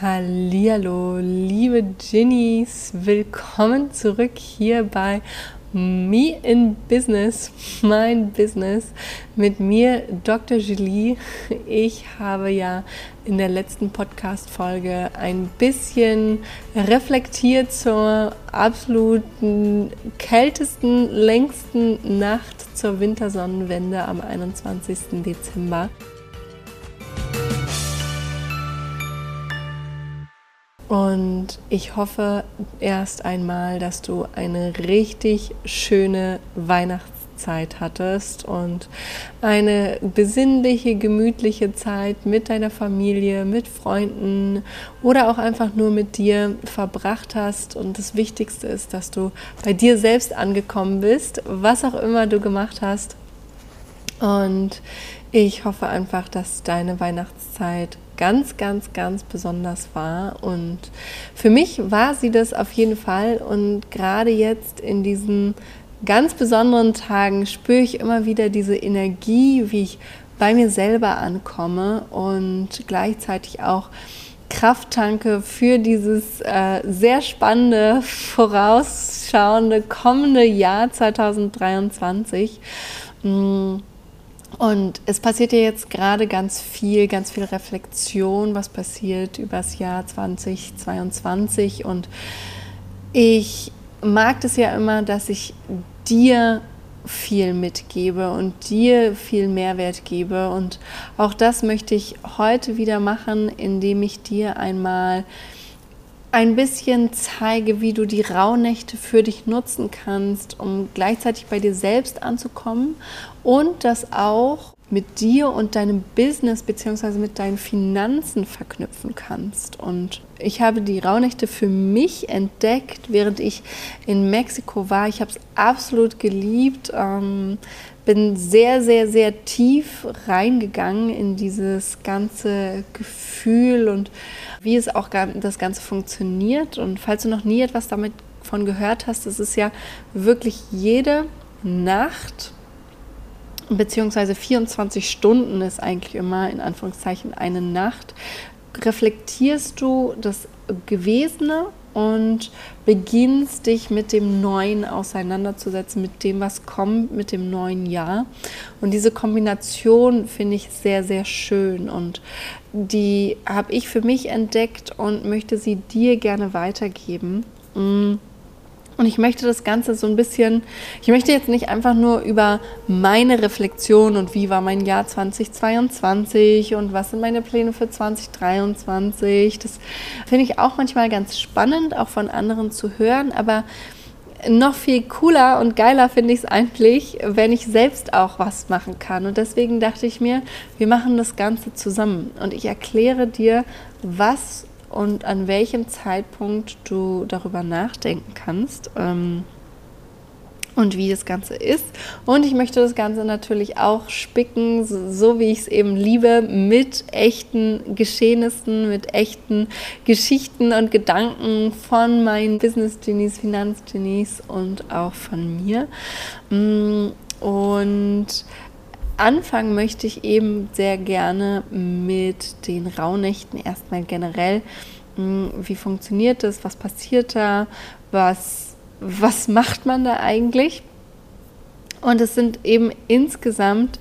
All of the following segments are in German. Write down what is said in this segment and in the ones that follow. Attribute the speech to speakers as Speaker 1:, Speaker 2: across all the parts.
Speaker 1: Hallihallo, liebe Ginnies, willkommen zurück hier bei Me in Business, mein Business mit mir, Dr. Julie. Ich habe ja in der letzten Podcast-Folge ein bisschen reflektiert zur absoluten kältesten, längsten Nacht zur Wintersonnenwende am 21. Dezember. Und ich hoffe erst einmal, dass du eine richtig schöne Weihnachtszeit hattest und eine besinnliche, gemütliche Zeit mit deiner Familie, mit Freunden oder auch einfach nur mit dir verbracht hast. Und das Wichtigste ist, dass du bei dir selbst angekommen bist, was auch immer du gemacht hast. Und ich hoffe einfach, dass deine Weihnachtszeit ganz, ganz, ganz besonders war. Und für mich war sie das auf jeden Fall. Und gerade jetzt in diesen ganz besonderen Tagen spüre ich immer wieder diese Energie, wie ich bei mir selber ankomme und gleichzeitig auch Kraft tanke für dieses äh, sehr spannende, vorausschauende, kommende Jahr 2023. Mm und es passiert ja jetzt gerade ganz viel, ganz viel Reflexion, was passiert über das Jahr 2022. Und ich mag das ja immer, dass ich dir viel mitgebe und dir viel Mehrwert gebe. Und auch das möchte ich heute wieder machen, indem ich dir einmal ein bisschen zeige, wie du die Rauhnächte für dich nutzen kannst, um gleichzeitig bei dir selbst anzukommen und das auch mit dir und deinem Business bzw. mit deinen Finanzen verknüpfen kannst. Und ich habe die Rauhnächte für mich entdeckt, während ich in Mexiko war. Ich habe es absolut geliebt. Ähm, bin sehr, sehr, sehr tief reingegangen in dieses ganze Gefühl und wie es auch das Ganze funktioniert. Und falls du noch nie etwas damit von gehört hast, es ist ja wirklich jede Nacht beziehungsweise 24 Stunden ist eigentlich immer in Anführungszeichen eine Nacht, reflektierst du das Gewesene und beginnst dich mit dem Neuen auseinanderzusetzen, mit dem, was kommt, mit dem neuen Jahr. Und diese Kombination finde ich sehr, sehr schön und die habe ich für mich entdeckt und möchte sie dir gerne weitergeben. Und ich möchte das Ganze so ein bisschen, ich möchte jetzt nicht einfach nur über meine Reflexion und wie war mein Jahr 2022 und was sind meine Pläne für 2023. Das finde ich auch manchmal ganz spannend, auch von anderen zu hören, aber noch viel cooler und geiler finde ich es eigentlich, wenn ich selbst auch was machen kann. Und deswegen dachte ich mir, wir machen das Ganze zusammen und ich erkläre dir, was und an welchem Zeitpunkt du darüber nachdenken kannst ähm, und wie das Ganze ist. Und ich möchte das Ganze natürlich auch spicken, so, so wie ich es eben liebe, mit echten Geschehnissen, mit echten Geschichten und Gedanken von meinen Business-Genies, Finanz-Genies und auch von mir. Mm, und anfangen möchte ich eben sehr gerne mit den Rauhnächten erstmal generell. Hm, wie funktioniert das? Was passiert da? Was, was macht man da eigentlich? Und es sind eben insgesamt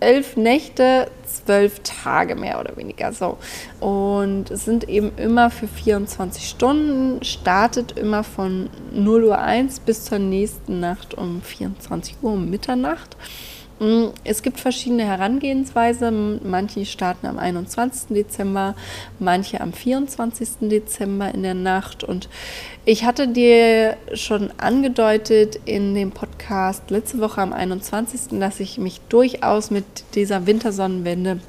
Speaker 1: elf Nächte, zwölf Tage mehr oder weniger so. Und es sind eben immer für 24 Stunden, startet immer von 0 Uhr 1 bis zur nächsten Nacht um 24 Uhr um Mitternacht. Mm, es gibt verschiedene Herangehensweisen. Manche starten am 21. Dezember, manche am 24. Dezember in der Nacht. Und ich hatte dir schon angedeutet in dem Podcast letzte Woche am 21., dass ich mich durchaus mit dieser Wintersonnenwende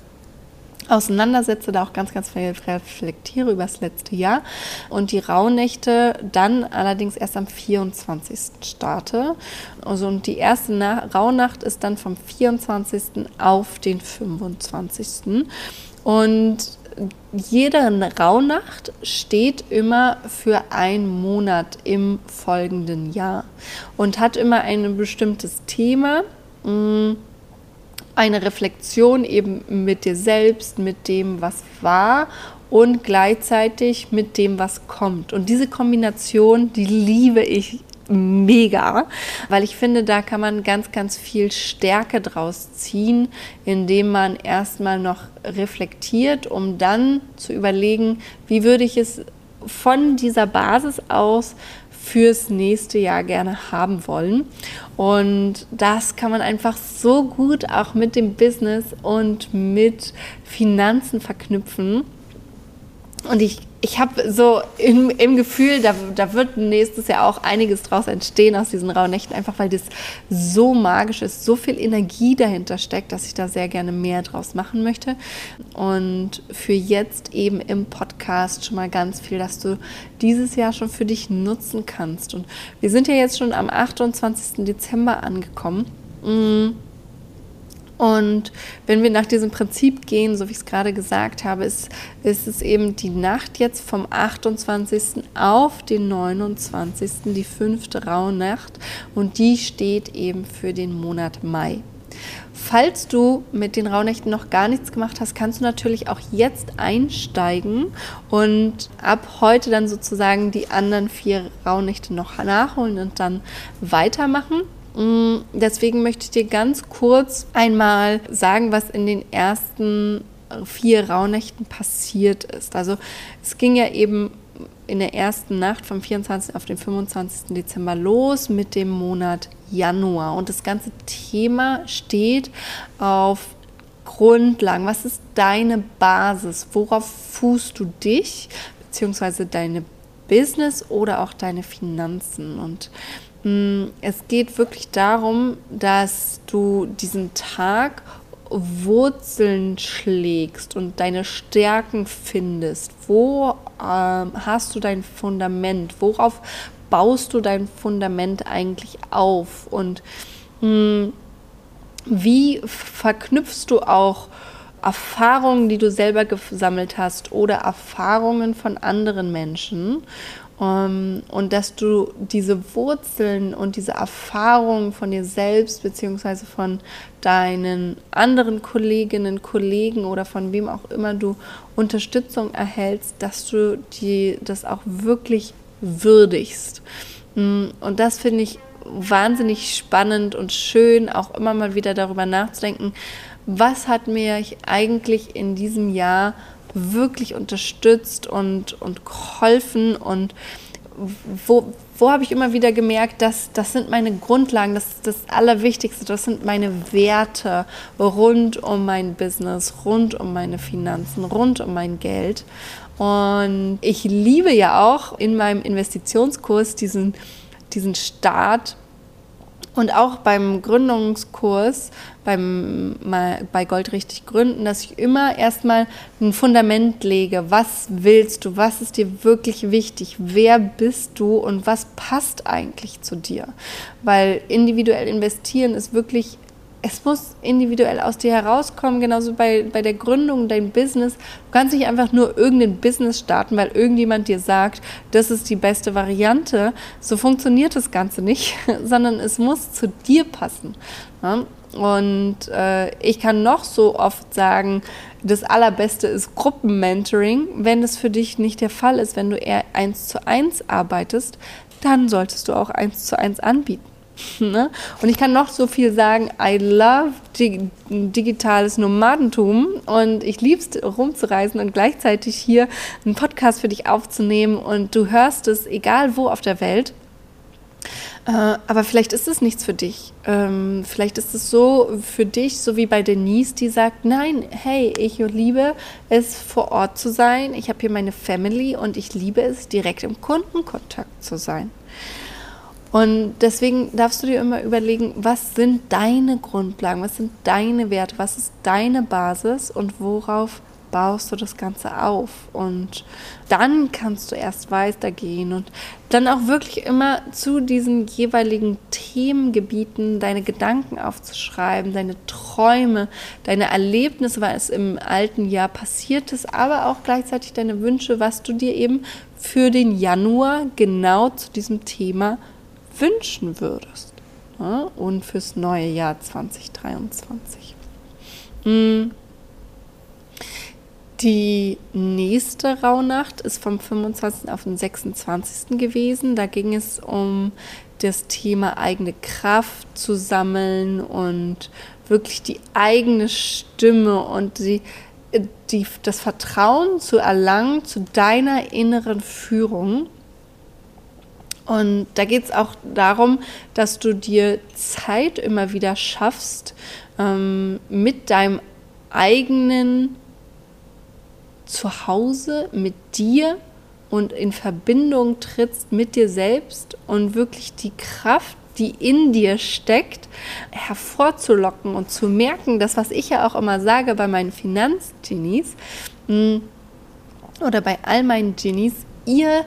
Speaker 1: auseinandersetze, da auch ganz, ganz viel reflektiere über das letzte Jahr und die Rauhnächte dann allerdings erst am 24. starte. Also und die erste Na Rauhnacht ist dann vom 24. auf den 25. Und jede Rauhnacht steht immer für einen Monat im folgenden Jahr und hat immer ein bestimmtes Thema. Mh, eine Reflexion eben mit dir selbst, mit dem, was war und gleichzeitig mit dem, was kommt. Und diese Kombination, die liebe ich mega, weil ich finde, da kann man ganz, ganz viel Stärke draus ziehen, indem man erstmal noch reflektiert, um dann zu überlegen, wie würde ich es von dieser Basis aus fürs nächste Jahr gerne haben wollen. Und das kann man einfach so gut auch mit dem Business und mit Finanzen verknüpfen. Und ich ich habe so im, im Gefühl, da, da wird nächstes Jahr auch einiges draus entstehen aus diesen rauen Nächten, einfach weil das so magisch ist, so viel Energie dahinter steckt, dass ich da sehr gerne mehr draus machen möchte. Und für jetzt eben im Podcast schon mal ganz viel, dass du dieses Jahr schon für dich nutzen kannst. Und wir sind ja jetzt schon am 28. Dezember angekommen. Mmh und wenn wir nach diesem Prinzip gehen, so wie ich es gerade gesagt habe, ist, ist es eben die Nacht jetzt vom 28. auf den 29., die fünfte Rauhnacht. Und die steht eben für den Monat Mai. Falls du mit den Rauhnächten noch gar nichts gemacht hast, kannst du natürlich auch jetzt einsteigen und ab heute dann sozusagen die anderen vier Rauhnächte noch nachholen und dann weitermachen. Mm, deswegen möchte ich dir ganz kurz einmal sagen, was in den ersten vier Rauhnächten passiert ist. Also es ging ja eben in der ersten Nacht vom 24. auf den 25. Dezember los mit dem Monat Januar. Und das ganze Thema steht auf Grundlagen. Was ist deine Basis? Worauf fußt du dich, beziehungsweise deine Business oder auch deine Finanzen? Und es geht wirklich darum, dass du diesen Tag Wurzeln schlägst und deine Stärken findest. Wo ähm, hast du dein Fundament? Worauf baust du dein Fundament eigentlich auf? Und mh, mm, wie verknüpfst du auch Erfahrungen, die du selber gesammelt hast oder Erfahrungen von anderen Menschen und dass du diese Wurzeln und diese Erfahrungen von dir selbst beziehungsweise von deinen anderen Kolleginnen, Kollegen oder von wem auch immer du Unterstützung erhältst, dass du die, das auch wirklich würdigst. Mm, und das finde ich wahnsinnig spannend und schön, auch immer mal wieder darüber nachzudenken, was hat mir eigentlich in diesem Jahr wirklich unterstützt und, und geholfen und wo, wo habe ich immer wieder gemerkt, dass das sind meine Grundlagen, das ist das Allerwichtigste, das sind meine Werte rund um mein Business, rund um meine Finanzen, rund um mein Geld. Und ich liebe ja auch in meinem Investitionskurs diesen, diesen Start und auch beim Gründungskurs, beim, bei Gold richtig gründen, dass ich immer erstmal ein Fundament lege. Was willst du? Was ist dir wirklich wichtig? Wer bist du und was passt eigentlich zu dir? Weil individuell investieren ist wirklich es muss individuell aus dir herauskommen, genauso bei, bei der Gründung dein Business. Du kannst nicht einfach nur irgendein Business starten, weil irgendjemand dir sagt, das ist die beste Variante. So funktioniert das Ganze nicht, sondern es muss zu dir passen. Ja? Und äh, ich kann noch so oft sagen, das Allerbeste ist Gruppenmentoring. Wenn das für dich nicht der Fall ist, wenn du eher eins zu eins arbeitest, dann solltest du auch eins zu eins anbieten. Ne? Und ich kann noch so viel sagen, I love dig digitales Nomadentum und ich liebe es rumzureisen und gleichzeitig hier einen Podcast für dich aufzunehmen und du hörst es egal wo auf der Welt. Äh, aber vielleicht ist es nichts für dich. Ähm, vielleicht ist es so für dich, so wie bei Denise, die sagt, nein, hey, ich liebe es, vor Ort zu sein. Ich habe hier meine Family und ich liebe es, direkt im Kundenkontakt zu sein. Und deswegen darfst du dir immer überlegen, was sind deine Grundlagen, was sind deine Werte, was ist deine Basis und worauf baust du das Ganze auf. Und dann kannst du erst weitergehen und dann auch wirklich immer zu diesen jeweiligen Themengebieten deine Gedanken aufzuschreiben, deine Träume, deine Erlebnisse, was im alten Jahr passiert ist, aber auch gleichzeitig deine Wünsche, was du dir eben für den Januar genau zu diesem Thema wünschen würdest. Ja, und fürs neue Jahr 2023. Mhm. Die nächste Rauhnacht ist vom 25. auf den 26. gewesen. Da ging es um das Thema eigene Kraft zu sammeln und wirklich die eigene Stimme und die, die, das Vertrauen zu erlangen zu deiner inneren Führung. Und da geht es auch darum, dass du dir Zeit immer wieder schaffst, ähm, mit deinem eigenen Zuhause, mit dir und in Verbindung trittst mit dir selbst und wirklich die Kraft, die in dir steckt, hervorzulocken und zu merken, das, was ich ja auch immer sage bei meinen Finanzgenies mm, oder bei all meinen Genies, ihr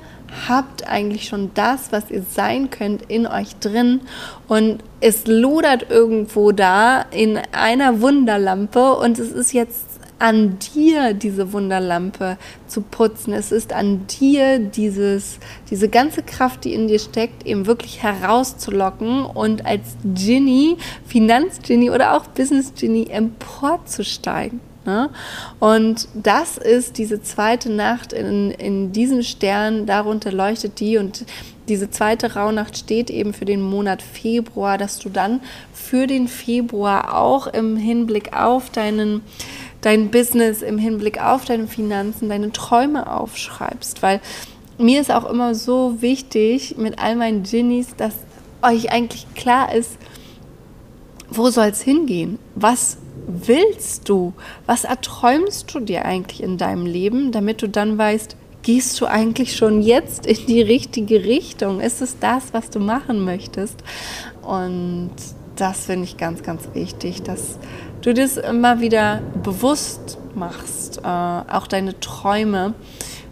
Speaker 1: habt eigentlich schon das, was ihr sein könnt, in euch drin und es lodert irgendwo da in einer Wunderlampe und es ist jetzt an dir diese Wunderlampe zu putzen. Es ist an dir dieses, diese ganze Kraft, die in dir steckt, eben wirklich herauszulocken und als Genie, Finanzgenie oder auch Business-Genie emporzusteigen. Ne? Und das ist diese zweite Nacht in, in diesem Stern, darunter leuchtet die und diese zweite Rauhnacht steht eben für den Monat Februar, dass du dann für den Februar auch im Hinblick auf deinen dein Business im Hinblick auf deine Finanzen, deine Träume aufschreibst, weil mir ist auch immer so wichtig mit all meinen Genies, dass euch eigentlich klar ist, wo soll es hingehen? Was willst du? Was erträumst du dir eigentlich in deinem Leben, damit du dann weißt, gehst du eigentlich schon jetzt in die richtige Richtung? Ist es das, was du machen möchtest? Und das finde ich ganz, ganz wichtig, dass du das immer wieder bewusst machst, äh, auch deine Träume,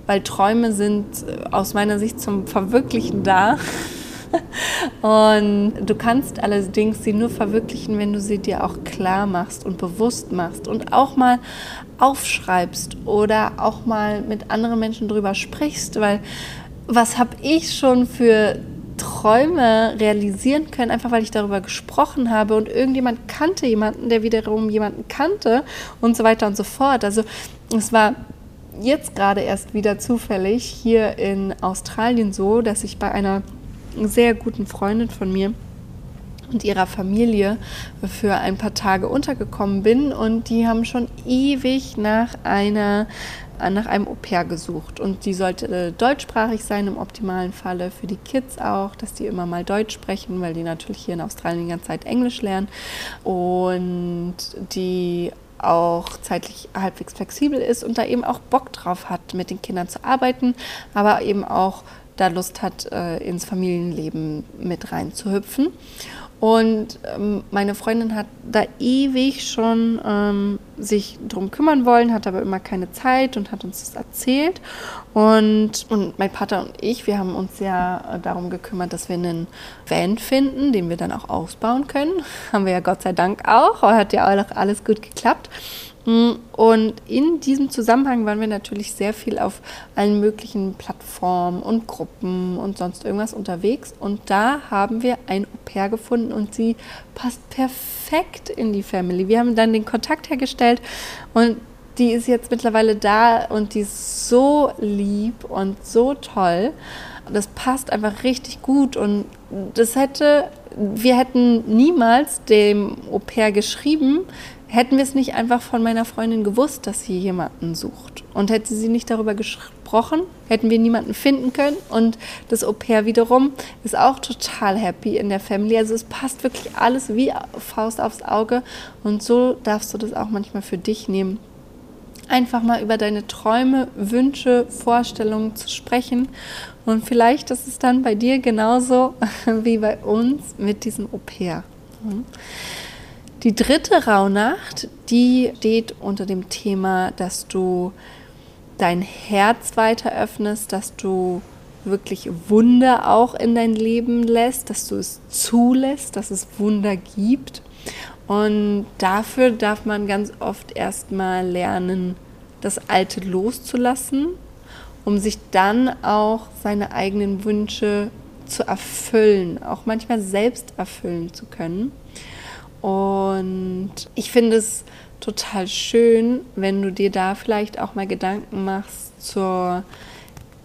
Speaker 1: weil Träume sind äh, aus meiner Sicht zum Verwirklichen da. Und du kannst allerdings sie nur verwirklichen, wenn du sie dir auch klar machst und bewusst machst und auch mal aufschreibst oder auch mal mit anderen Menschen drüber sprichst, weil was habe ich schon für Träume realisieren können, einfach weil ich darüber gesprochen habe und irgendjemand kannte jemanden, der wiederum jemanden kannte und so weiter und so fort. Also es war jetzt gerade erst wieder zufällig hier in Australien so, dass ich bei einer sehr guten Freundin von mir und ihrer Familie für ein paar Tage untergekommen bin und die haben schon ewig nach einer nach einem Au-pair gesucht. Und die sollte äh, deutschsprachig sein im optimalen Falle für die Kids auch, dass die immer mal Deutsch sprechen, weil die natürlich hier in Australien die ganze Zeit Englisch lernen und die auch zeitlich halbwegs flexibel ist und da eben auch Bock drauf hat, mit den Kindern zu arbeiten, aber eben auch da Lust hat, äh, ins Familienleben mit reinzuhüpfen. Und ähm, meine Freundin hat da ewig schon ähm, sich drum kümmern wollen, hat aber immer keine Zeit und hat uns das erzählt. Und, und mein Vater und ich, wir haben uns ja darum gekümmert, dass wir einen Van finden, den wir dann auch ausbauen können. Haben wir ja Gott sei Dank auch. Hat ja auch alles gut geklappt. Mm, und in diesem Zusammenhang waren wir natürlich sehr viel auf allen möglichen Plattformen und Gruppen und sonst irgendwas unterwegs. Und da haben wir ein Au-pair gefunden und sie passt perfekt in die Family. Wir haben dann den Kontakt hergestellt und die ist jetzt mittlerweile da und die ist so lieb und so toll. Das passt einfach richtig gut und das hätte, wir hätten niemals dem Au-pair geschrieben, hätten wir es nicht einfach von meiner Freundin gewusst, dass sie jemanden sucht. Und hätte sie nicht darüber gesprochen, hätten wir niemanden finden können. Und das Au pair wiederum ist auch total happy in der Family. Also es passt wirklich alles wie Faust aufs Auge. Und so darfst du das auch manchmal für dich nehmen. Einfach mal über deine Träume, Wünsche, Vorstellungen zu sprechen. Und vielleicht ist es dann bei dir genauso wie bei uns mit diesem Au pair. Die dritte Rauhnacht, die steht unter dem Thema, dass du dein Herz weiter öffnest, dass du wirklich Wunder auch in dein Leben lässt, dass du es zulässt, dass es Wunder gibt. Und dafür darf man ganz oft erstmal lernen, das Alte loszulassen, um sich dann auch seine eigenen Wünsche zu erfüllen, auch manchmal selbst erfüllen zu können. Und ich finde es total schön, wenn du dir da vielleicht auch mal Gedanken machst zur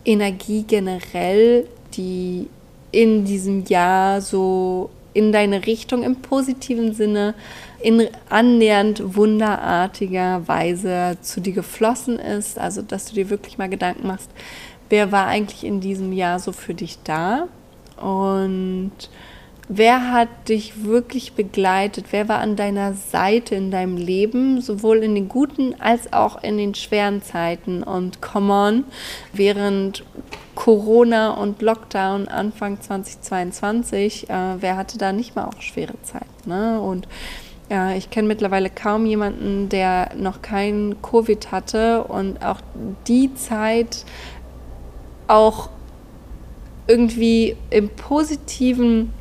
Speaker 1: Energie generell, die in diesem Jahr so in deine Richtung im positiven Sinne in annähernd wunderartiger Weise zu dir geflossen ist. Also, dass du dir wirklich mal Gedanken machst, wer war eigentlich in diesem Jahr so für dich da und wer hat dich wirklich begleitet, wer war an deiner Seite in deinem Leben, sowohl in den guten als auch in den schweren Zeiten. Und come on, während Corona und Lockdown Anfang 2022, äh, wer hatte da nicht mal auch schwere Zeiten? Ne? Und ja, ich kenne mittlerweile kaum jemanden, der noch kein Covid hatte und auch die Zeit auch irgendwie im positiven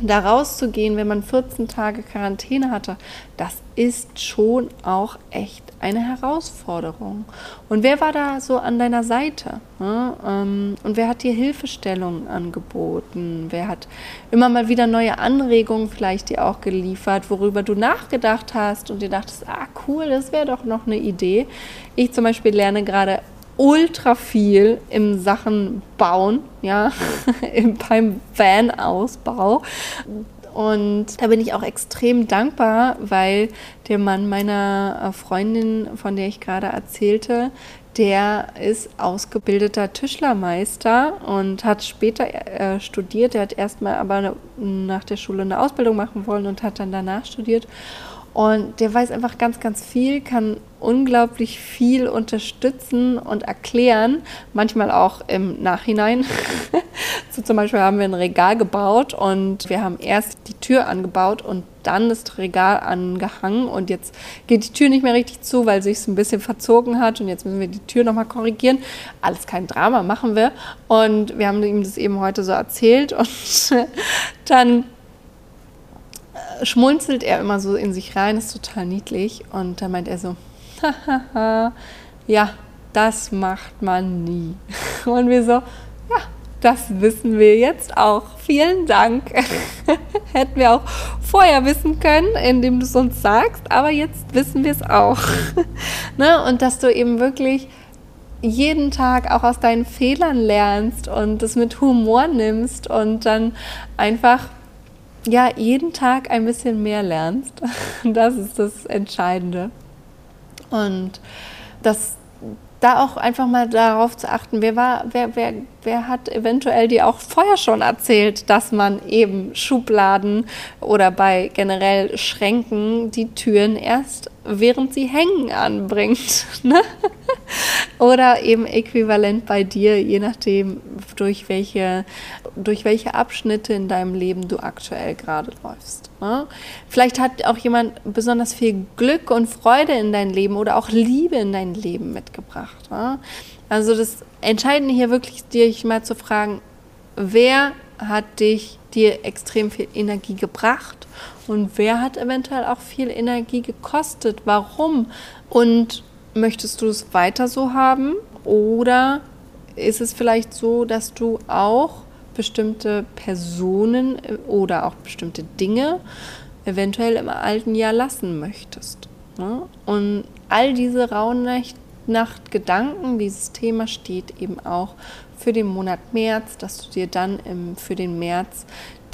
Speaker 1: da rauszugehen, wenn man 14 Tage Quarantäne hatte, das ist schon auch echt eine Herausforderung. Und wer war da so an deiner Seite? Ähm, und wer hat dir Hilfestellungen angeboten? Wer hat immer mal wieder neue Anregungen vielleicht dir auch geliefert, worüber du nachgedacht hast und dir dachtest, ah cool, das wäre doch noch eine Idee. Ich zum Beispiel lerne gerade ultra viel im Sachen Bauen, ja, beim Van-Ausbau. Und da bin ich auch extrem dankbar, weil der Mann meiner äh, Freundin, von der ich gerade erzählte, der ist ausgebildeter Tischlermeister und hat später äh, studiert. Er hat erstmal aber nach der Schule eine Ausbildung machen wollen und hat dann danach studiert. Und der weiß einfach ganz, ganz viel, kann unglaublich viel unterstützen und erklären, manchmal auch im Nachhinein. so zum Beispiel haben wir ein Regal gebaut und wir haben erst die Tür angebaut und dann das Regal angehangen und jetzt geht die Tür nicht mehr richtig zu, weil sich es ein bisschen verzogen hat und jetzt müssen wir die Tür nochmal korrigieren. Alles kein Drama, machen wir. Und wir haben ihm das eben heute so erzählt und dann schmunzelt er immer so in sich rein, ist total niedlich. Und da meint er so, ja, das macht man nie. Und wir so, ja, das wissen wir jetzt auch. Vielen Dank. Hätten wir auch vorher wissen können, indem du es uns sagst, aber jetzt wissen wir es auch. ne? Und dass du eben wirklich jeden Tag auch aus deinen Fehlern lernst und es mit Humor nimmst und dann einfach ja, jeden Tag ein bisschen mehr lernst. Das ist das Entscheidende. Und das da auch einfach mal darauf zu achten, wer war, wer, wer, wer hat eventuell dir auch vorher schon erzählt, dass man eben Schubladen oder bei generell Schränken die Türen erst während sie hängen anbringt. Ne? Oder eben äquivalent bei dir, je nachdem, durch welche, durch welche Abschnitte in deinem Leben du aktuell gerade läufst. Ne? Vielleicht hat auch jemand besonders viel Glück und Freude in dein Leben oder auch Liebe in dein Leben mitgebracht. Ne? Also das Entscheidende hier wirklich, dich mal zu fragen, wer hat dich dir extrem viel Energie gebracht und wer hat eventuell auch viel Energie gekostet? Warum? Und möchtest du es weiter so haben oder ist es vielleicht so, dass du auch bestimmte Personen äh, oder auch bestimmte Dinge eventuell im alten Jahr lassen möchtest? Ne? Und all diese Rauhnacht-Gedanken, dieses Thema steht eben auch für den Monat März, dass du dir dann im, für den März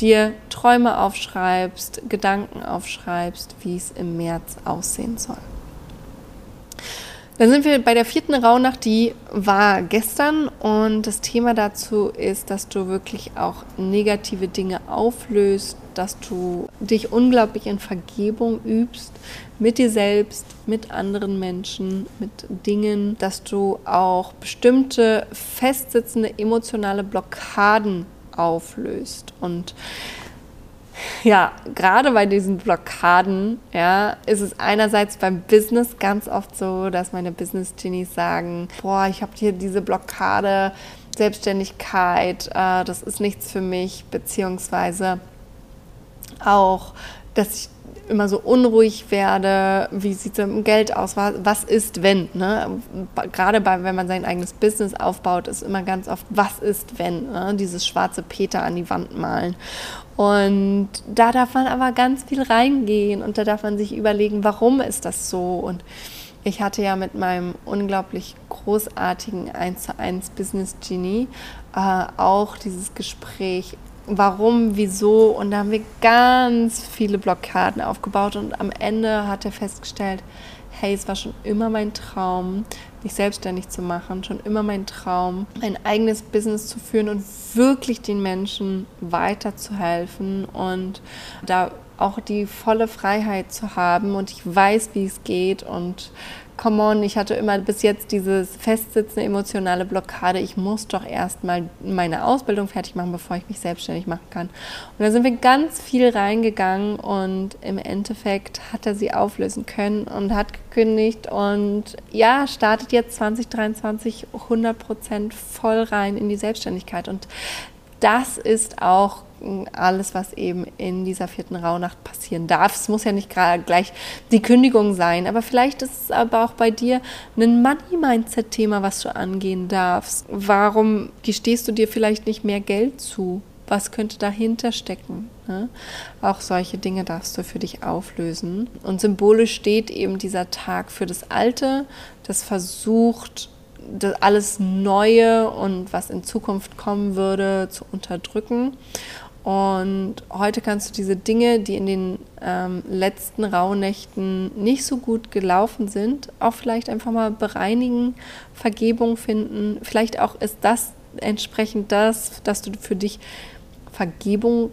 Speaker 1: dir Träume aufschreibst, Gedanken aufschreibst, wie es im März aussehen soll. Dann sind wir bei der vierten Rauhnacht, die war gestern. Und das Thema dazu ist, dass du wirklich auch negative Dinge auflöst, dass du dich unglaublich in Vergebung übst mit dir selbst, mit anderen Menschen, mit Dingen, dass du auch bestimmte festsitzende emotionale Blockaden auflöst. Und ja, gerade bei diesen Blockaden, ja, ist es einerseits beim Business ganz oft so, dass meine Business-Genies sagen, boah, ich habe hier diese Blockade, Selbstständigkeit, äh, das ist nichts für mich, beziehungsweise auch, dass ich immer so unruhig werde, wie sieht es mit dem Geld aus, was ist, wenn. Ne? Gerade bei, wenn man sein eigenes Business aufbaut, ist immer ganz oft, was ist, wenn. Ne? Dieses schwarze Peter an die Wand malen. Und da darf man aber ganz viel reingehen und da darf man sich überlegen, warum ist das so und ich hatte ja mit meinem unglaublich großartigen 1 zu 1 Business Genie äh, auch dieses Gespräch, warum, wieso. Und da haben wir ganz viele Blockaden aufgebaut. Und am Ende hat er festgestellt, hey, es war schon immer mein Traum, mich selbstständig zu machen, schon immer mein Traum, ein eigenes Business zu führen und wirklich den Menschen weiterzuhelfen und da auch die volle Freiheit zu haben und ich weiß, wie es geht und come on, ich hatte immer bis jetzt dieses festsitzende emotionale Blockade, ich muss doch erstmal meine Ausbildung fertig machen, bevor ich mich selbstständig machen kann. Und da sind wir ganz viel reingegangen und im Endeffekt hat er sie auflösen können und hat gekündigt und ja, startet jetzt 2023 100 Prozent voll rein in die Selbstständigkeit und das ist auch alles, was eben in dieser vierten Rauhnacht passieren darf. Es muss ja nicht gleich die Kündigung sein, aber vielleicht ist es aber auch bei dir ein Money-Mindset-Thema, was du angehen darfst. Warum gestehst du dir vielleicht nicht mehr Geld zu? Was könnte dahinter stecken? Ne? Auch solche Dinge darfst du für dich auflösen. Und symbolisch steht eben dieser Tag für das Alte, das versucht, das alles Neue und was in Zukunft kommen würde, zu unterdrücken. Und heute kannst du diese Dinge, die in den ähm, letzten Rauhnächten nicht so gut gelaufen sind, auch vielleicht einfach mal bereinigen, Vergebung finden. Vielleicht auch ist das entsprechend das, dass du für dich Vergebung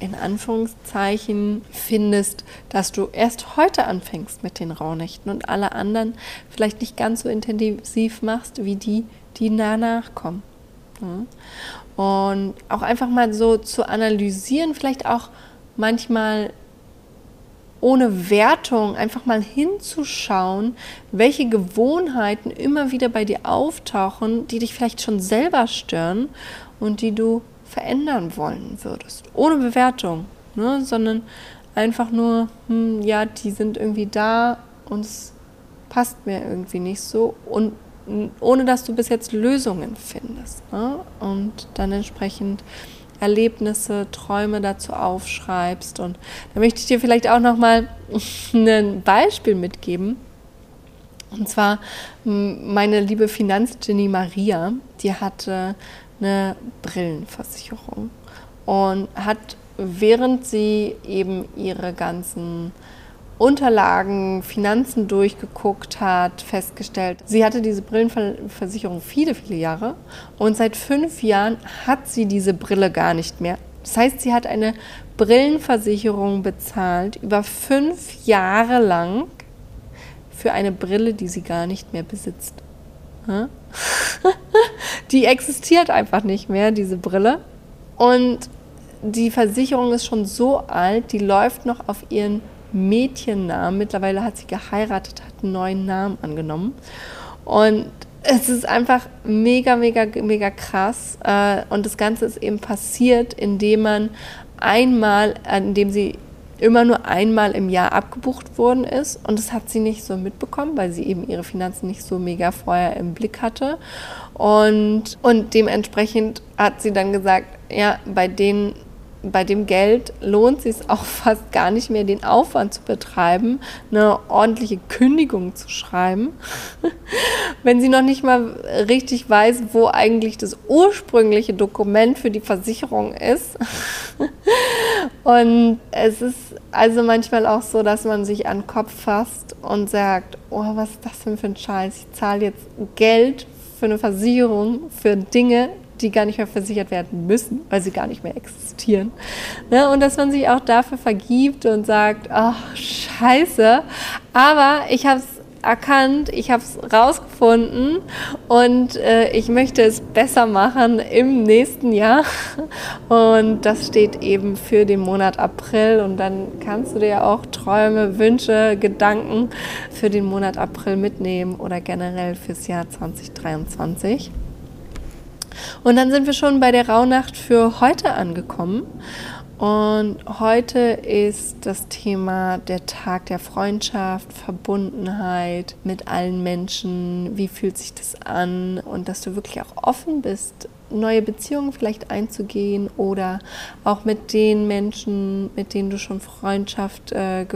Speaker 1: in Anführungszeichen findest, dass du erst heute anfängst mit den Rauhnächten und alle anderen vielleicht nicht ganz so intensiv machst wie die, die danach kommen. Und auch einfach mal so zu analysieren, vielleicht auch manchmal ohne Wertung einfach mal hinzuschauen, welche Gewohnheiten immer wieder bei dir auftauchen, die dich vielleicht schon selber stören und die du verändern wollen würdest. Ohne Bewertung, ne? sondern einfach nur, hm, ja, die sind irgendwie da und es passt mir irgendwie nicht so. Und ohne dass du bis jetzt Lösungen findest. Ne? Und dann entsprechend Erlebnisse, Träume dazu aufschreibst. Und da möchte ich dir vielleicht auch nochmal ein Beispiel mitgeben. Und zwar meine liebe Finanzgenie Maria, die hatte eine Brillenversicherung und hat, während sie eben ihre ganzen Unterlagen, Finanzen durchgeguckt hat, festgestellt, sie hatte diese Brillenversicherung viele, viele Jahre und seit fünf Jahren hat sie diese Brille gar nicht mehr. Das heißt, sie hat eine Brillenversicherung bezahlt über fünf Jahre lang für eine Brille, die sie gar nicht mehr besitzt. Die existiert einfach nicht mehr, diese Brille. Und die Versicherung ist schon so alt, die läuft noch auf ihren Mädchennamen. Mittlerweile hat sie geheiratet, hat einen neuen Namen angenommen. Und es ist einfach mega, mega, mega krass. Äh, und das Ganze ist eben passiert, indem man einmal, äh, indem sie immer nur einmal im Jahr abgebucht worden ist. Und das hat sie nicht so mitbekommen, weil sie eben ihre Finanzen nicht so mega vorher im Blick hatte. Und, und dementsprechend hat sie dann gesagt, ja, bei denen bei dem Geld lohnt sich auch fast gar nicht mehr, den Aufwand zu betreiben, eine ordentliche Kündigung zu schreiben, wenn sie noch nicht mal richtig weiß, wo eigentlich das ursprüngliche Dokument für die Versicherung ist. Und es ist also manchmal auch so, dass man sich an den Kopf fasst und sagt, oh, was ist das denn für ein Scheiß? Ich zahle jetzt Geld für eine Versicherung für Dinge, die gar nicht mehr versichert werden müssen, weil sie gar nicht mehr existieren. Ne? Und dass man sich auch dafür vergibt und sagt, ach, scheiße, aber ich habe es erkannt, ich habe es rausgefunden und äh, ich möchte es besser machen im nächsten Jahr. Und das steht eben für den Monat April. Und dann kannst du dir auch Träume, Wünsche, Gedanken für den Monat April mitnehmen oder generell fürs Jahr 2023. Und dann sind wir schon bei der Rauhnacht für heute angekommen. Und heute ist das Thema der Tag der Freundschaft, Verbundenheit mit allen Menschen. Wie fühlt sich das an? Und dass du wirklich auch offen bist, neue Beziehungen vielleicht einzugehen oder auch mit den Menschen, mit denen du schon Freundschaft äh,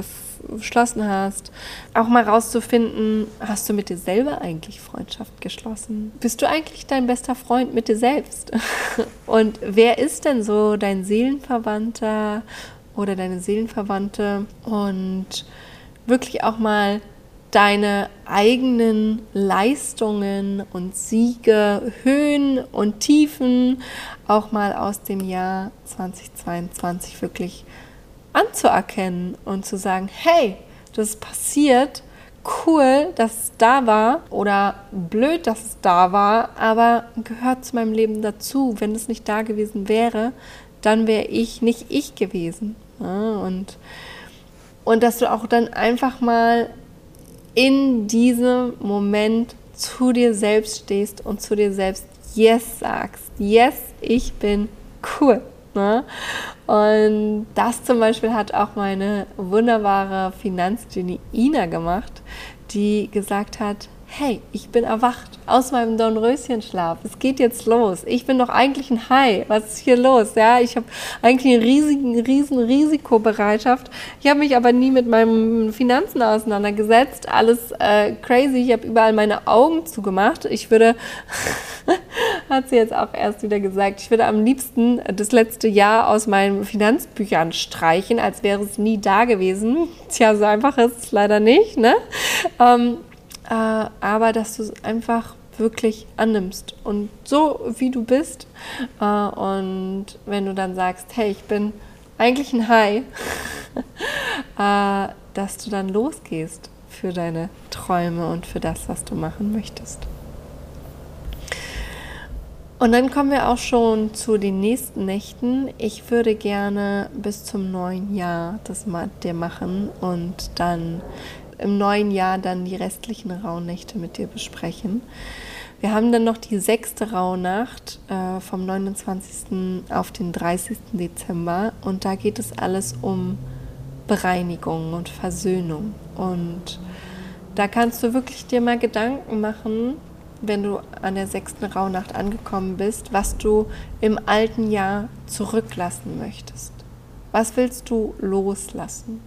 Speaker 1: geschlossen hast, auch mal rauszufinden, hast du mit dir selber eigentlich Freundschaft geschlossen? Bist du eigentlich dein bester Freund mit dir selbst? Und wer ist denn so dein Seelenverwandter oder deine Seelenverwandte? Und wirklich auch mal deine eigenen Leistungen und Siege, Höhen und Tiefen auch mal aus dem Jahr 2022 wirklich anzuerkennen und zu sagen, hey, das ist passiert, cool, dass es da war oder blöd, dass es da war, aber gehört zu meinem Leben dazu. Wenn es nicht da gewesen wäre, dann wäre ich nicht ich gewesen. Und, und dass du auch dann einfach mal in diesem Moment zu dir selbst stehst und zu dir selbst Yes sagst. Yes, ich bin cool. Ne? Und das zum Beispiel hat auch meine wunderbare Finanzgenie Ina gemacht, die gesagt hat, hey, ich bin erwacht aus meinem Dornröschenschlaf. Es geht jetzt los. Ich bin doch eigentlich ein Hai. Was ist hier los? Ja, ich habe eigentlich eine riesige, riesen Risikobereitschaft. Ich habe mich aber nie mit meinen Finanzen auseinandergesetzt. Alles äh, crazy. Ich habe überall meine Augen zugemacht. Ich würde, hat sie jetzt auch erst wieder gesagt, ich würde am liebsten das letzte Jahr aus meinen Finanzbüchern streichen, als wäre es nie da gewesen. Tja, so einfach ist es leider nicht. Ne? Ähm, äh, aber dass du es einfach wirklich annimmst und so wie du bist. Äh, und wenn du dann sagst, hey, ich bin eigentlich ein Hai, äh, dass du dann losgehst für deine Träume und für das, was du machen möchtest. Und dann kommen wir auch schon zu den nächsten Nächten. Ich würde gerne bis zum neuen Jahr das mit dir machen und dann im neuen Jahr dann die restlichen Rauhnächte mit dir besprechen. Wir haben dann noch die sechste Rauhnacht äh, vom 29. auf den 30. Dezember und da geht es alles um Bereinigung und Versöhnung. Und da kannst du wirklich dir mal Gedanken machen, wenn du an der sechsten Rauhnacht angekommen bist, was du im alten Jahr zurücklassen möchtest. Was willst du loslassen?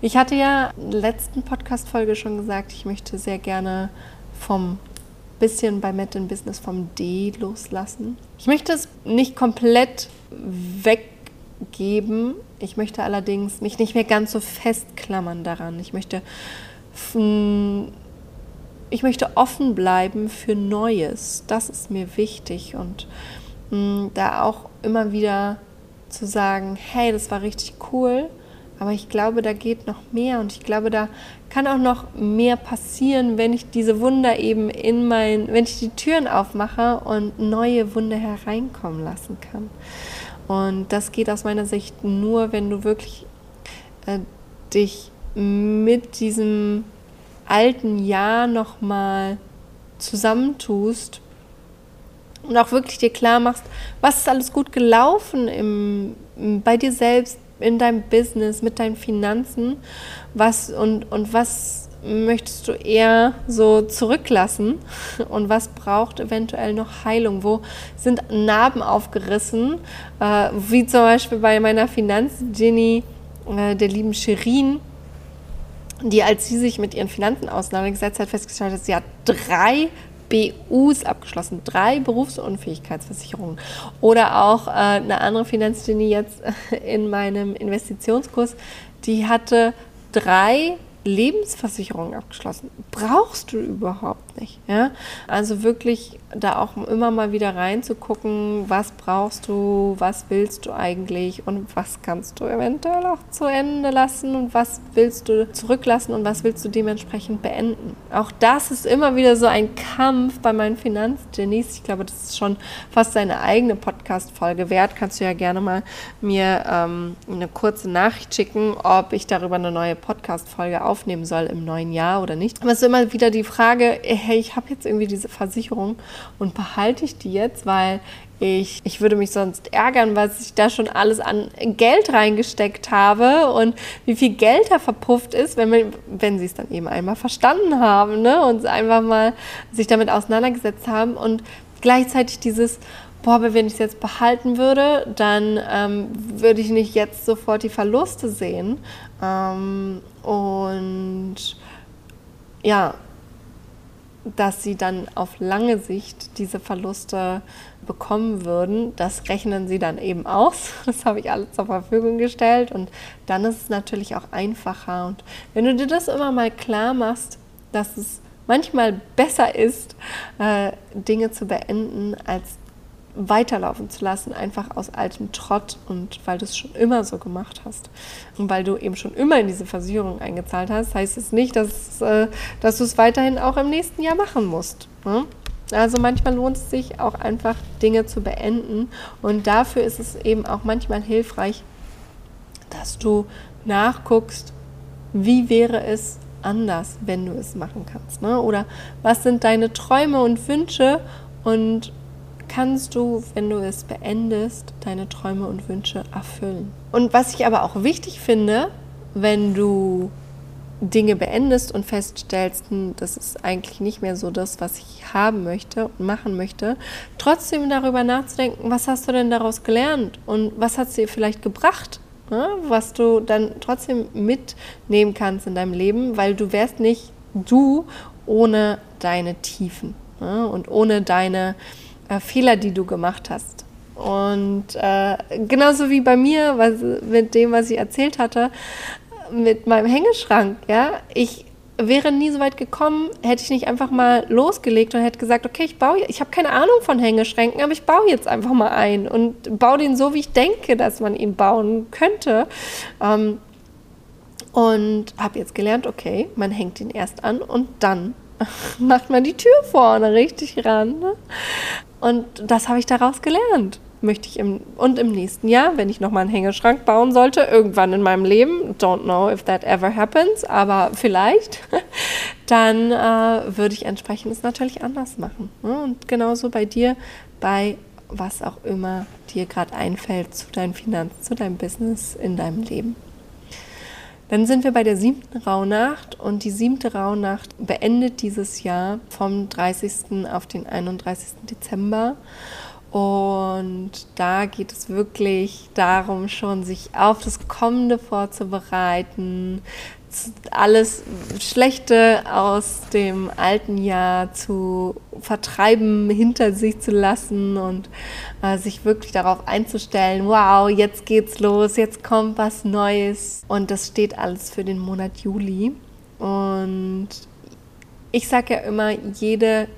Speaker 1: Ich hatte ja in der letzten Podcast-Folge schon gesagt, ich möchte sehr gerne vom bisschen bei Met in Business vom D loslassen. Ich möchte es nicht komplett weggeben. Ich möchte allerdings mich nicht mehr ganz so festklammern daran. Ich möchte, ich möchte offen bleiben für Neues. Das ist mir wichtig und da auch immer wieder zu sagen, hey, das war richtig cool aber ich glaube, da geht noch mehr und ich glaube, da kann auch noch mehr passieren, wenn ich diese Wunder eben in mein, wenn ich die Türen aufmache und neue Wunder hereinkommen lassen kann. Und das geht aus meiner Sicht nur, wenn du wirklich äh, dich mit diesem alten Jahr nochmal zusammentust und auch wirklich dir klar machst, was ist alles gut gelaufen im, bei dir selbst, in deinem Business, mit deinen Finanzen? Was und, und was möchtest du eher so zurücklassen und was braucht eventuell noch Heilung? Wo sind Narben aufgerissen? Äh, wie zum Beispiel bei meiner Finanzgenie, äh, der lieben Shirin, die als sie sich mit ihren Finanzen auseinandergesetzt hat, festgestellt hat, sie hat drei BUs abgeschlossen, drei Berufsunfähigkeitsversicherungen. Oder auch äh, eine andere Finanzgenie jetzt in meinem Investitionskurs, die hatte drei Lebensversicherungen abgeschlossen. Brauchst du überhaupt nicht. Ja? Also wirklich da auch immer mal wieder reinzugucken, was brauchst du, was willst du eigentlich und was kannst du eventuell auch zu Ende lassen und was willst du zurücklassen und was willst du dementsprechend beenden. Auch das ist immer wieder so ein Kampf bei meinen Finanzgenies. Ich glaube, das ist schon fast seine eigene Podcast-Folge wert. Kannst du ja gerne mal mir ähm, eine kurze Nachricht schicken, ob ich darüber eine neue Podcast-Folge auf aufnehmen soll im neuen Jahr oder nicht. Aber es ist immer wieder die Frage, hey, ich habe jetzt irgendwie diese Versicherung und behalte ich die jetzt, weil ich, ich würde mich sonst ärgern, was ich da schon alles an Geld reingesteckt habe und wie viel Geld da verpufft ist, wenn, wenn sie es dann eben einmal verstanden haben ne? und einfach mal sich damit auseinandergesetzt haben und gleichzeitig dieses, boah, aber wenn ich es jetzt behalten würde, dann ähm, würde ich nicht jetzt sofort die Verluste sehen. Ähm, und ja, dass sie dann auf lange Sicht diese Verluste bekommen würden. Das rechnen sie dann eben aus. Das habe ich alles zur Verfügung gestellt und dann ist es natürlich auch einfacher. Und wenn du dir das immer mal klar machst, dass es manchmal besser ist, äh, Dinge zu beenden, als weiterlaufen zu lassen, einfach aus altem Trott und weil du es schon immer so gemacht hast und weil du eben schon immer in diese Versicherung eingezahlt hast, heißt es nicht, dass, äh, dass du es weiterhin auch im nächsten Jahr machen musst. Ne? Also manchmal lohnt es sich auch einfach Dinge zu beenden und dafür ist es eben auch manchmal hilfreich, dass du nachguckst, wie wäre es anders, wenn du es machen kannst. Ne? Oder was sind deine Träume und Wünsche und kannst du, wenn du es beendest, deine Träume und Wünsche erfüllen. Und was ich aber auch wichtig finde, wenn du Dinge beendest und feststellst, hm, das ist eigentlich nicht mehr so das, was ich haben möchte und machen möchte, trotzdem darüber nachzudenken, was hast du denn daraus gelernt und was hat es dir vielleicht gebracht, ne? was du dann trotzdem mitnehmen kannst in deinem Leben, weil du wärst nicht du ohne deine Tiefen ne? und ohne deine äh, Fehler, die du gemacht hast. Und äh, genauso wie bei mir, was, mit dem, was ich erzählt hatte, mit meinem Hängeschrank, ja, ich wäre nie so weit gekommen, hätte ich nicht einfach mal losgelegt und hätte gesagt, okay, ich baue, ich habe keine Ahnung von Hängeschränken, aber ich baue jetzt einfach mal ein und baue den so, wie ich denke, dass man ihn bauen könnte. Ähm, und habe jetzt gelernt, okay, man hängt ihn erst an und dann macht man die Tür vorne richtig ran. Ne? Und das habe ich daraus gelernt. Möchte ich im, und im nächsten Jahr, wenn ich nochmal einen Hängeschrank bauen sollte, irgendwann in meinem Leben, don't know if that ever happens, aber vielleicht, dann äh, würde ich entsprechend es natürlich anders machen. Ne? Und genauso bei dir, bei was auch immer dir gerade einfällt zu deinen Finanzen, zu deinem Business, in deinem Leben. Dann sind wir bei der siebten Rauhnacht und die siebte Rauhnacht beendet dieses Jahr vom 30. auf den 31. Dezember. Und da geht es wirklich darum, schon sich auf das Kommende vorzubereiten, alles Schlechte aus dem alten Jahr zu vertreiben, hinter sich zu lassen und äh, sich wirklich darauf einzustellen, wow, jetzt geht's los, jetzt kommt was Neues. Und das steht alles für den Monat Juli. Und ich sage ja immer, jede,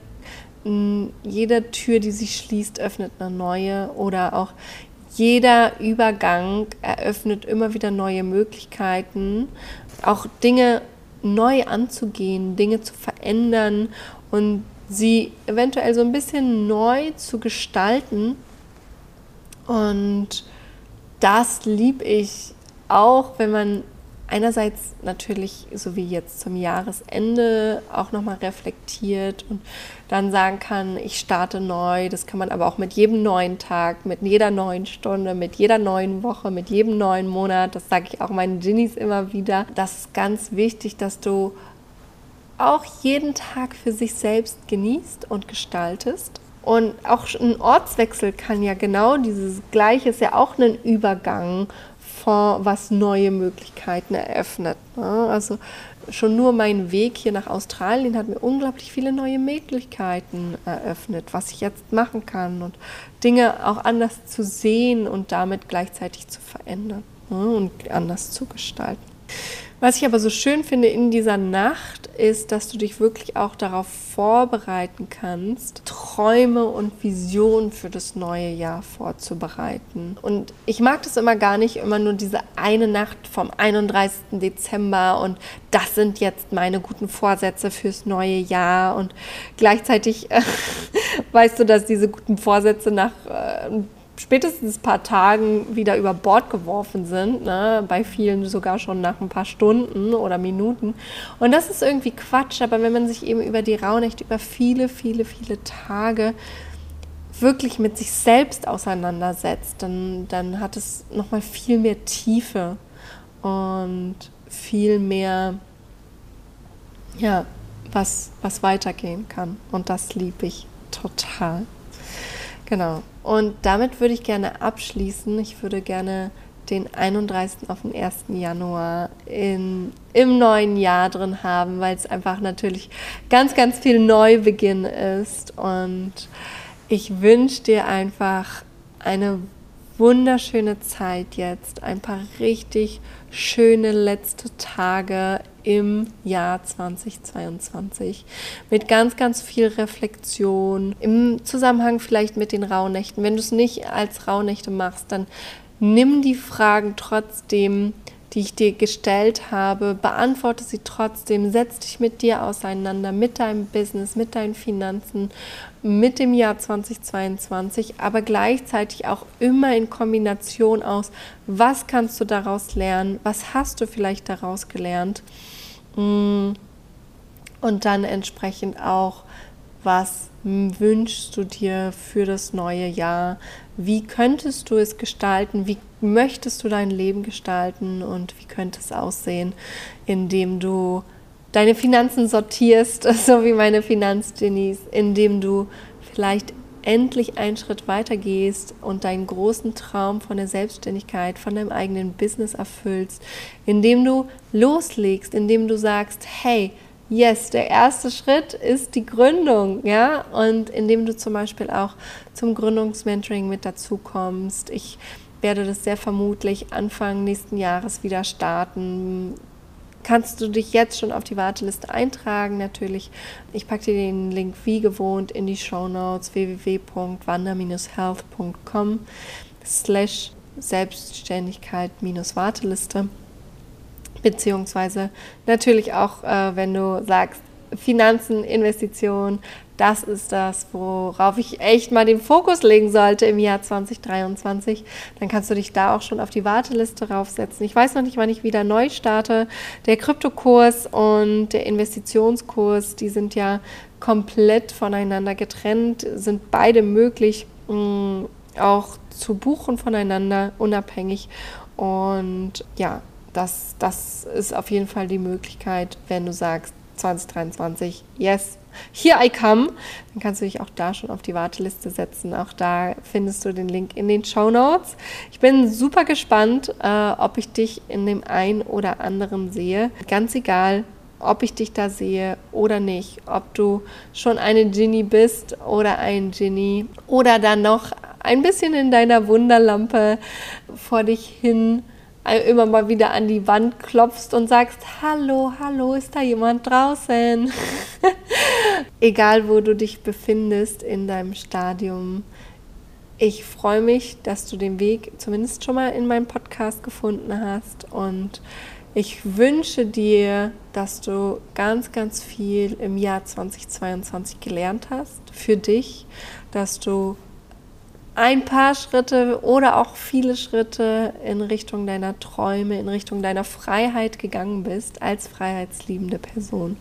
Speaker 1: jede Tür, die sich schließt, öffnet eine neue oder auch jeder Übergang eröffnet immer wieder neue Möglichkeiten, auch Dinge neu anzugehen, Dinge zu verändern und sie eventuell so ein bisschen neu zu gestalten. Und das liebe ich auch, wenn man einerseits natürlich, so wie jetzt zum Jahresende, auch nochmal reflektiert und dann sagen kann, ich starte neu. Das kann man aber auch mit jedem neuen Tag, mit jeder neuen Stunde, mit jeder neuen Woche, mit jedem neuen Monat. Das sage ich auch meinen Ginnies immer wieder. Das ist ganz wichtig, dass du auch jeden Tag für sich selbst genießt und gestaltest. Und auch ein Ortswechsel kann ja genau dieses Gleiche, ist ja auch ein Übergang Fonds, was neue Möglichkeiten eröffnet. Ne? Also schon nur mein Weg hier nach Australien hat mir unglaublich viele neue Möglichkeiten eröffnet, was ich jetzt machen kann und Dinge auch anders zu sehen und damit gleichzeitig zu verändern ne? und anders zu gestalten. Was ich aber so schön finde in dieser Nacht ist, dass du dich wirklich auch darauf vorbereiten kannst, Träume und Visionen für das neue Jahr vorzubereiten. Und ich mag das immer gar nicht, immer nur diese eine Nacht vom 31. Dezember und das sind jetzt meine guten Vorsätze fürs neue Jahr. Und gleichzeitig äh, weißt du, dass diese guten Vorsätze nach äh, spätestens ein paar Tagen wieder über Bord geworfen sind, ne? bei vielen sogar schon nach ein paar Stunden oder Minuten. Und das ist irgendwie Quatsch, aber wenn man sich eben über die Rauhnächte, über viele, viele, viele Tage wirklich mit sich selbst auseinandersetzt, dann, dann hat es nochmal viel mehr Tiefe und viel mehr, ja, was, was weitergehen kann. Und das liebe ich total. Genau. Und damit würde ich gerne abschließen. Ich würde gerne den 31. auf den 1. Januar in, im neuen Jahr drin haben, weil es einfach natürlich ganz, ganz viel Neubeginn ist. Und ich wünsche dir einfach eine wunderschöne Zeit jetzt, ein paar richtig schöne letzte Tage im Jahr 2022 mit ganz, ganz viel Reflexion im Zusammenhang vielleicht mit den Rauhnächten. Wenn du es nicht als Rauhnächte machst, dann nimm die Fragen trotzdem die ich dir gestellt habe, beantworte sie trotzdem, setz dich mit dir auseinander, mit deinem Business, mit deinen Finanzen, mit dem Jahr 2022, aber gleichzeitig auch immer in Kombination aus, was kannst du daraus lernen, was hast du vielleicht daraus gelernt mm. und dann entsprechend auch, was wünschst du dir für das neue Jahr? Wie könntest du es gestalten? Wie möchtest du dein Leben gestalten? Und wie könnte es aussehen, indem du deine Finanzen sortierst, so wie meine Finanzgenies, indem du vielleicht endlich einen Schritt weiter gehst und deinen großen Traum von der Selbstständigkeit, von deinem eigenen Business erfüllst, indem du loslegst, indem du sagst, hey, yes, der erste Schritt ist die Gründung, ja, und indem du zum Beispiel auch zum Gründungsmentoring mit dazu kommst. Ich werde das sehr vermutlich Anfang nächsten Jahres wieder starten. Kannst du dich jetzt schon auf die Warteliste eintragen? Natürlich. Ich packe dir den Link wie gewohnt in die Show Notes www.wander-health.com slash Selbstständigkeit-Warteliste beziehungsweise natürlich auch, äh, wenn du sagst, Finanzen, Investitionen, das ist das, worauf ich echt mal den Fokus legen sollte im Jahr 2023. Dann kannst du dich da auch schon auf die Warteliste raufsetzen. Ich weiß noch nicht, wann ich wieder neu starte. Der Kryptokurs und der Investitionskurs, die sind ja komplett voneinander getrennt, sind beide möglich, mh, mm, auch zu buchen voneinander, unabhängig. Und ja, das, das ist auf jeden Fall die Möglichkeit, wenn du sagst 2023, yes, here I come, dann kannst du dich auch da schon auf die Warteliste setzen. Auch da findest du den Link in den Show Notes. Ich bin super gespannt, äh, ob ich dich in dem einen oder anderen sehe. Ganz egal, ob ich dich da sehe oder nicht, ob du schon eine Genie bist oder ein Genie oder dann noch ein bisschen in deiner Wunderlampe vor dich hin immer mal wieder an die Wand klopfst und sagst, hallo, hallo, ist da jemand draußen? Egal, wo du dich befindest in deinem Stadium. Ich freue mich, dass du den Weg zumindest schon mal in meinem Podcast gefunden hast und ich wünsche dir, dass du ganz, ganz viel im Jahr 2022 gelernt hast für dich, dass du ein paar Schritte oder auch viele Schritte in Richtung deiner Träume, in Richtung deiner Freiheit gegangen bist als freiheitsliebende Person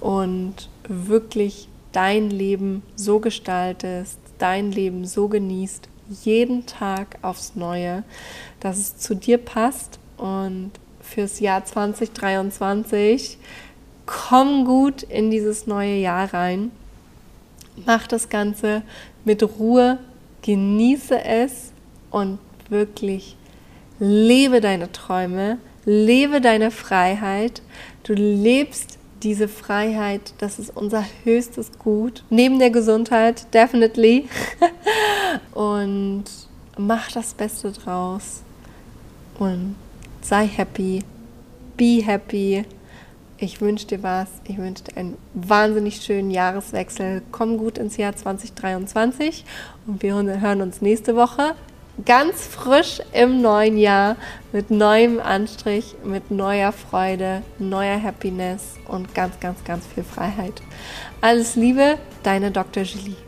Speaker 1: und wirklich dein Leben so gestaltest, dein Leben so genießt, jeden Tag aufs Neue, dass es zu dir passt und fürs Jahr 2023 komm gut in dieses neue Jahr rein. Mach das Ganze mit Ruhe, genieße es und wirklich lebe deine Träume, lebe deine Freiheit. Du lebst diese Freiheit, das ist unser höchstes Gut. Neben der Gesundheit, definitely. und mach das Beste draus und sei happy, be happy. Ich wünsche dir was. Ich wünsche dir einen wahnsinnig schönen Jahreswechsel. Komm gut ins Jahr 2023 und wir hören uns nächste Woche ganz frisch im neuen Jahr mit neuem Anstrich, mit neuer Freude, neuer Happiness und ganz, ganz, ganz viel Freiheit. Alles Liebe, deine Dr. Julie.